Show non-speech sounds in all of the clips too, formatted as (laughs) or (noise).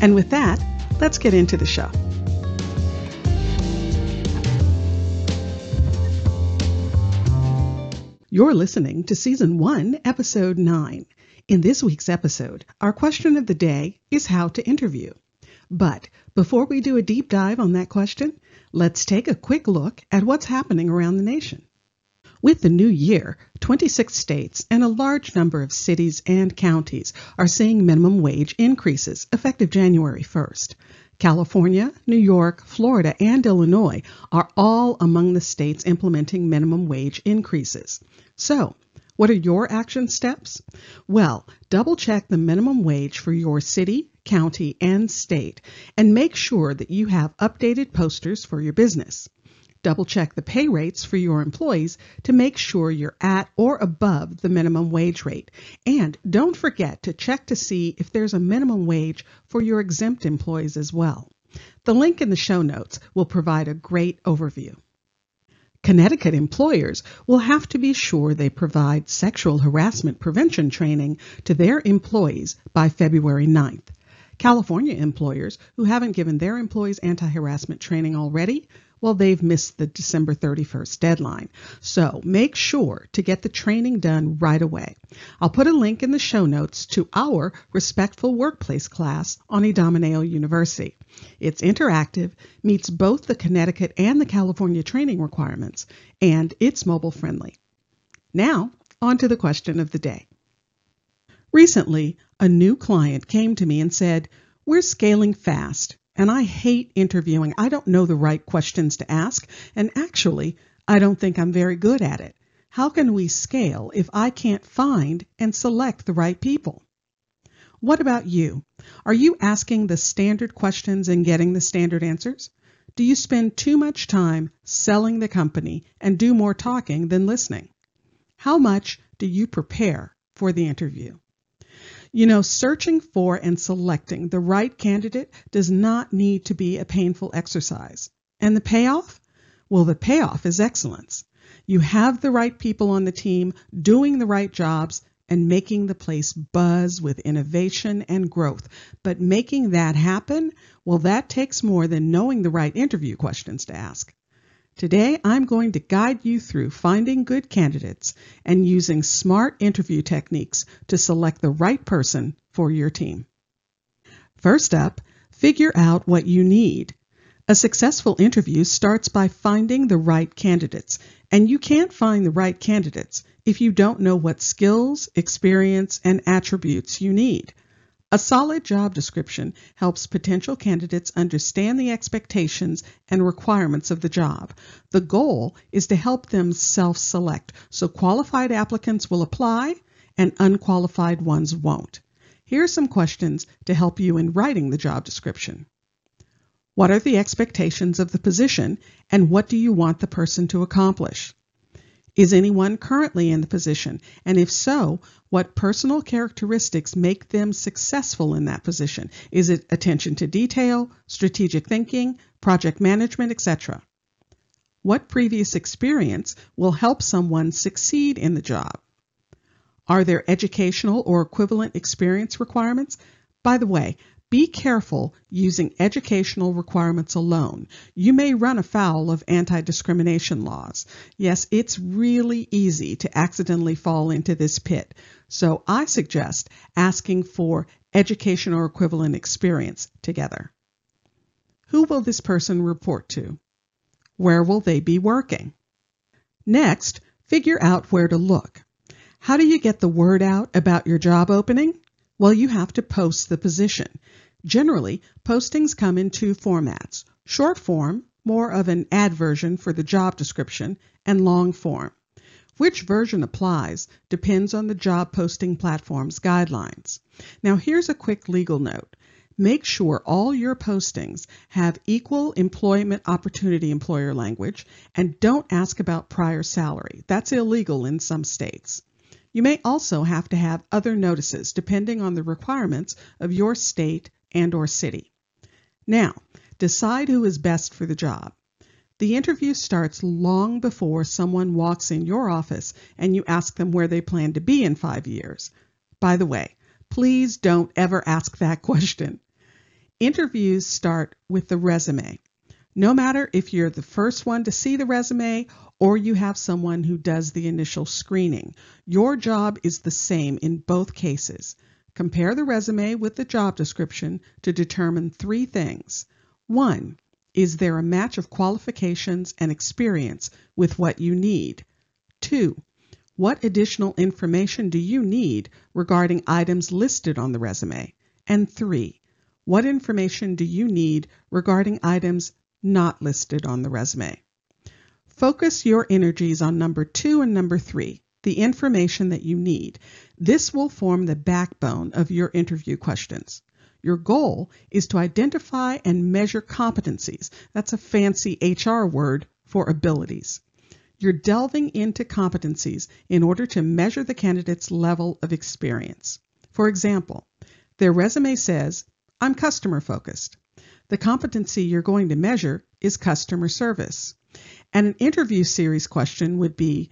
And with that, let's get into the show. You're listening to Season 1, Episode 9. In this week's episode, our question of the day is how to interview. But before we do a deep dive on that question, let's take a quick look at what's happening around the nation. With the new year, 26 states and a large number of cities and counties are seeing minimum wage increases effective January 1st. California, New York, Florida, and Illinois are all among the states implementing minimum wage increases. So, what are your action steps? Well, double check the minimum wage for your city, county, and state and make sure that you have updated posters for your business. Double check the pay rates for your employees to make sure you're at or above the minimum wage rate. And don't forget to check to see if there's a minimum wage for your exempt employees as well. The link in the show notes will provide a great overview. Connecticut employers will have to be sure they provide sexual harassment prevention training to their employees by February 9th. California employers who haven't given their employees anti harassment training already well, they've missed the December 31st deadline. So make sure to get the training done right away. I'll put a link in the show notes to our Respectful Workplace class on Edomineo University. It's interactive, meets both the Connecticut and the California training requirements, and it's mobile friendly. Now, on to the question of the day. Recently, a new client came to me and said, We're scaling fast and I hate interviewing. I don't know the right questions to ask, and actually, I don't think I'm very good at it. How can we scale if I can't find and select the right people? What about you? Are you asking the standard questions and getting the standard answers? Do you spend too much time selling the company and do more talking than listening? How much do you prepare for the interview? You know, searching for and selecting the right candidate does not need to be a painful exercise. And the payoff? Well, the payoff is excellence. You have the right people on the team doing the right jobs and making the place buzz with innovation and growth. But making that happen, well, that takes more than knowing the right interview questions to ask. Today, I'm going to guide you through finding good candidates and using smart interview techniques to select the right person for your team. First up, figure out what you need. A successful interview starts by finding the right candidates, and you can't find the right candidates if you don't know what skills, experience, and attributes you need. A solid job description helps potential candidates understand the expectations and requirements of the job. The goal is to help them self select, so qualified applicants will apply and unqualified ones won't. Here are some questions to help you in writing the job description. What are the expectations of the position and what do you want the person to accomplish? Is anyone currently in the position? And if so, what personal characteristics make them successful in that position? Is it attention to detail, strategic thinking, project management, etc.? What previous experience will help someone succeed in the job? Are there educational or equivalent experience requirements? By the way, be careful using educational requirements alone. You may run afoul of anti discrimination laws. Yes, it's really easy to accidentally fall into this pit. So I suggest asking for education or equivalent experience together. Who will this person report to? Where will they be working? Next, figure out where to look. How do you get the word out about your job opening? Well, you have to post the position. Generally, postings come in two formats short form, more of an ad version for the job description, and long form. Which version applies depends on the job posting platform's guidelines. Now, here's a quick legal note. Make sure all your postings have equal employment opportunity employer language and don't ask about prior salary. That's illegal in some states. You may also have to have other notices depending on the requirements of your state and or city. Now, decide who is best for the job. The interview starts long before someone walks in your office and you ask them where they plan to be in five years. By the way, please don't ever ask that (laughs) question. Interviews start with the resume. No matter if you're the first one to see the resume or you have someone who does the initial screening, your job is the same in both cases. Compare the resume with the job description to determine three things. One, is there a match of qualifications and experience with what you need? 2. What additional information do you need regarding items listed on the resume? And 3. What information do you need regarding items not listed on the resume? Focus your energies on number 2 and number 3, the information that you need. This will form the backbone of your interview questions. Your goal is to identify and measure competencies. That's a fancy HR word for abilities. You're delving into competencies in order to measure the candidate's level of experience. For example, their resume says, I'm customer focused. The competency you're going to measure is customer service. And an interview series question would be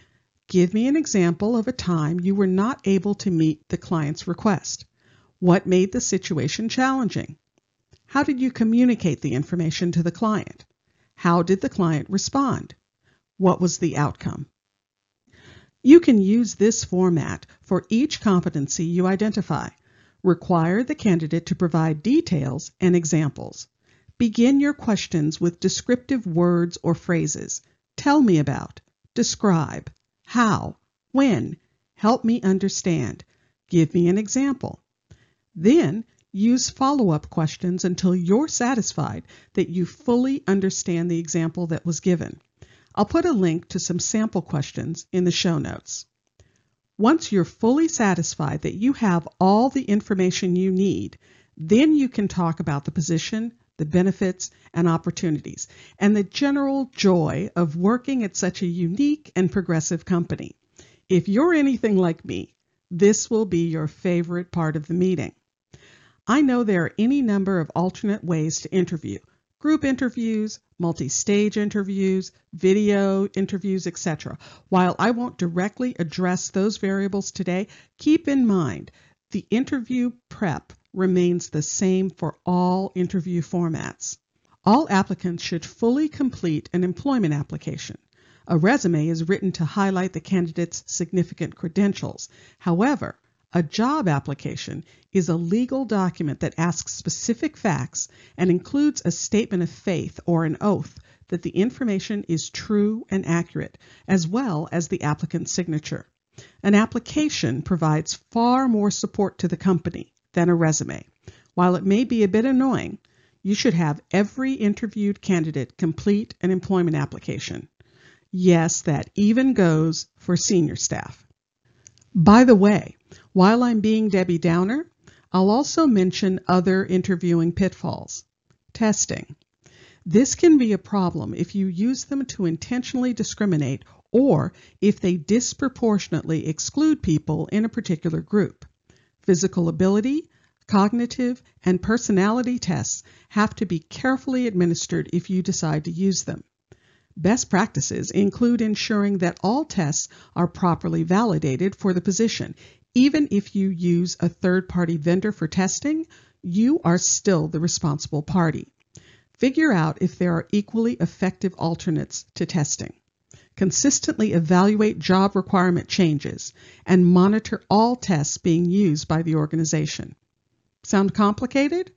Give me an example of a time you were not able to meet the client's request. What made the situation challenging? How did you communicate the information to the client? How did the client respond? What was the outcome? You can use this format for each competency you identify. Require the candidate to provide details and examples. Begin your questions with descriptive words or phrases. Tell me about, describe, how, when, help me understand, give me an example. Then use follow up questions until you're satisfied that you fully understand the example that was given. I'll put a link to some sample questions in the show notes. Once you're fully satisfied that you have all the information you need, then you can talk about the position, the benefits, and opportunities, and the general joy of working at such a unique and progressive company. If you're anything like me, this will be your favorite part of the meeting. I know there are any number of alternate ways to interview group interviews, multi stage interviews, video interviews, etc. While I won't directly address those variables today, keep in mind the interview prep remains the same for all interview formats. All applicants should fully complete an employment application. A resume is written to highlight the candidate's significant credentials. However, a job application is a legal document that asks specific facts and includes a statement of faith or an oath that the information is true and accurate, as well as the applicant's signature. An application provides far more support to the company than a resume. While it may be a bit annoying, you should have every interviewed candidate complete an employment application. Yes, that even goes for senior staff. By the way, while I'm being Debbie Downer, I'll also mention other interviewing pitfalls. Testing. This can be a problem if you use them to intentionally discriminate or if they disproportionately exclude people in a particular group. Physical ability, cognitive, and personality tests have to be carefully administered if you decide to use them. Best practices include ensuring that all tests are properly validated for the position, even if you use a third party vendor for testing, you are still the responsible party. Figure out if there are equally effective alternates to testing. Consistently evaluate job requirement changes and monitor all tests being used by the organization. Sound complicated?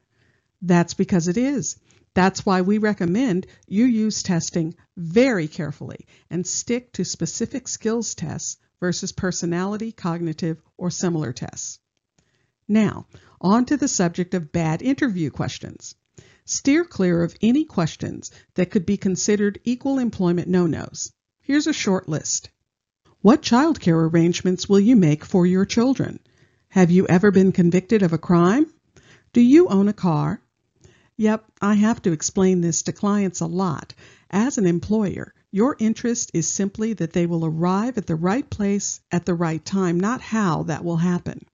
That's because it is. That's why we recommend you use testing very carefully and stick to specific skills tests versus personality, cognitive, or similar tests. Now, on to the subject of bad interview questions. Steer clear of any questions that could be considered equal employment no-nos. Here's a short list. What child care arrangements will you make for your children? Have you ever been convicted of a crime? Do you own a car? Yep, I have to explain this to clients a lot. As an employer, your interest is simply that they will arrive at the right place at the right time, not how that will happen.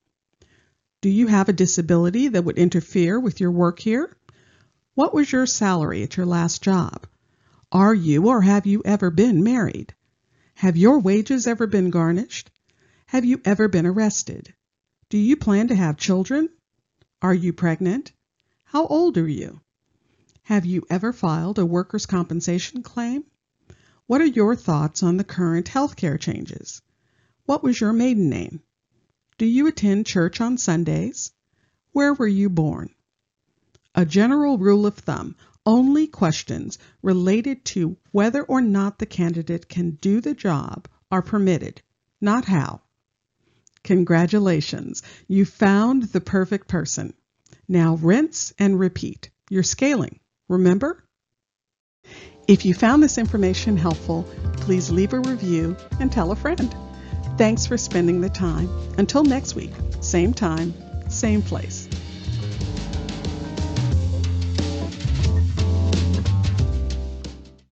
Do you have a disability that would interfere with your work here? What was your salary at your last job? Are you or have you ever been married? Have your wages ever been garnished? Have you ever been arrested? Do you plan to have children? Are you pregnant? How old are you? Have you ever filed a workers' compensation claim? What are your thoughts on the current health care changes? What was your maiden name? Do you attend church on Sundays? Where were you born? A general rule of thumb only questions related to whether or not the candidate can do the job are permitted, not how. Congratulations, you found the perfect person. Now rinse and repeat. You're scaling, remember? If you found this information helpful, please leave a review and tell a friend. Thanks for spending the time. Until next week, same time, same place.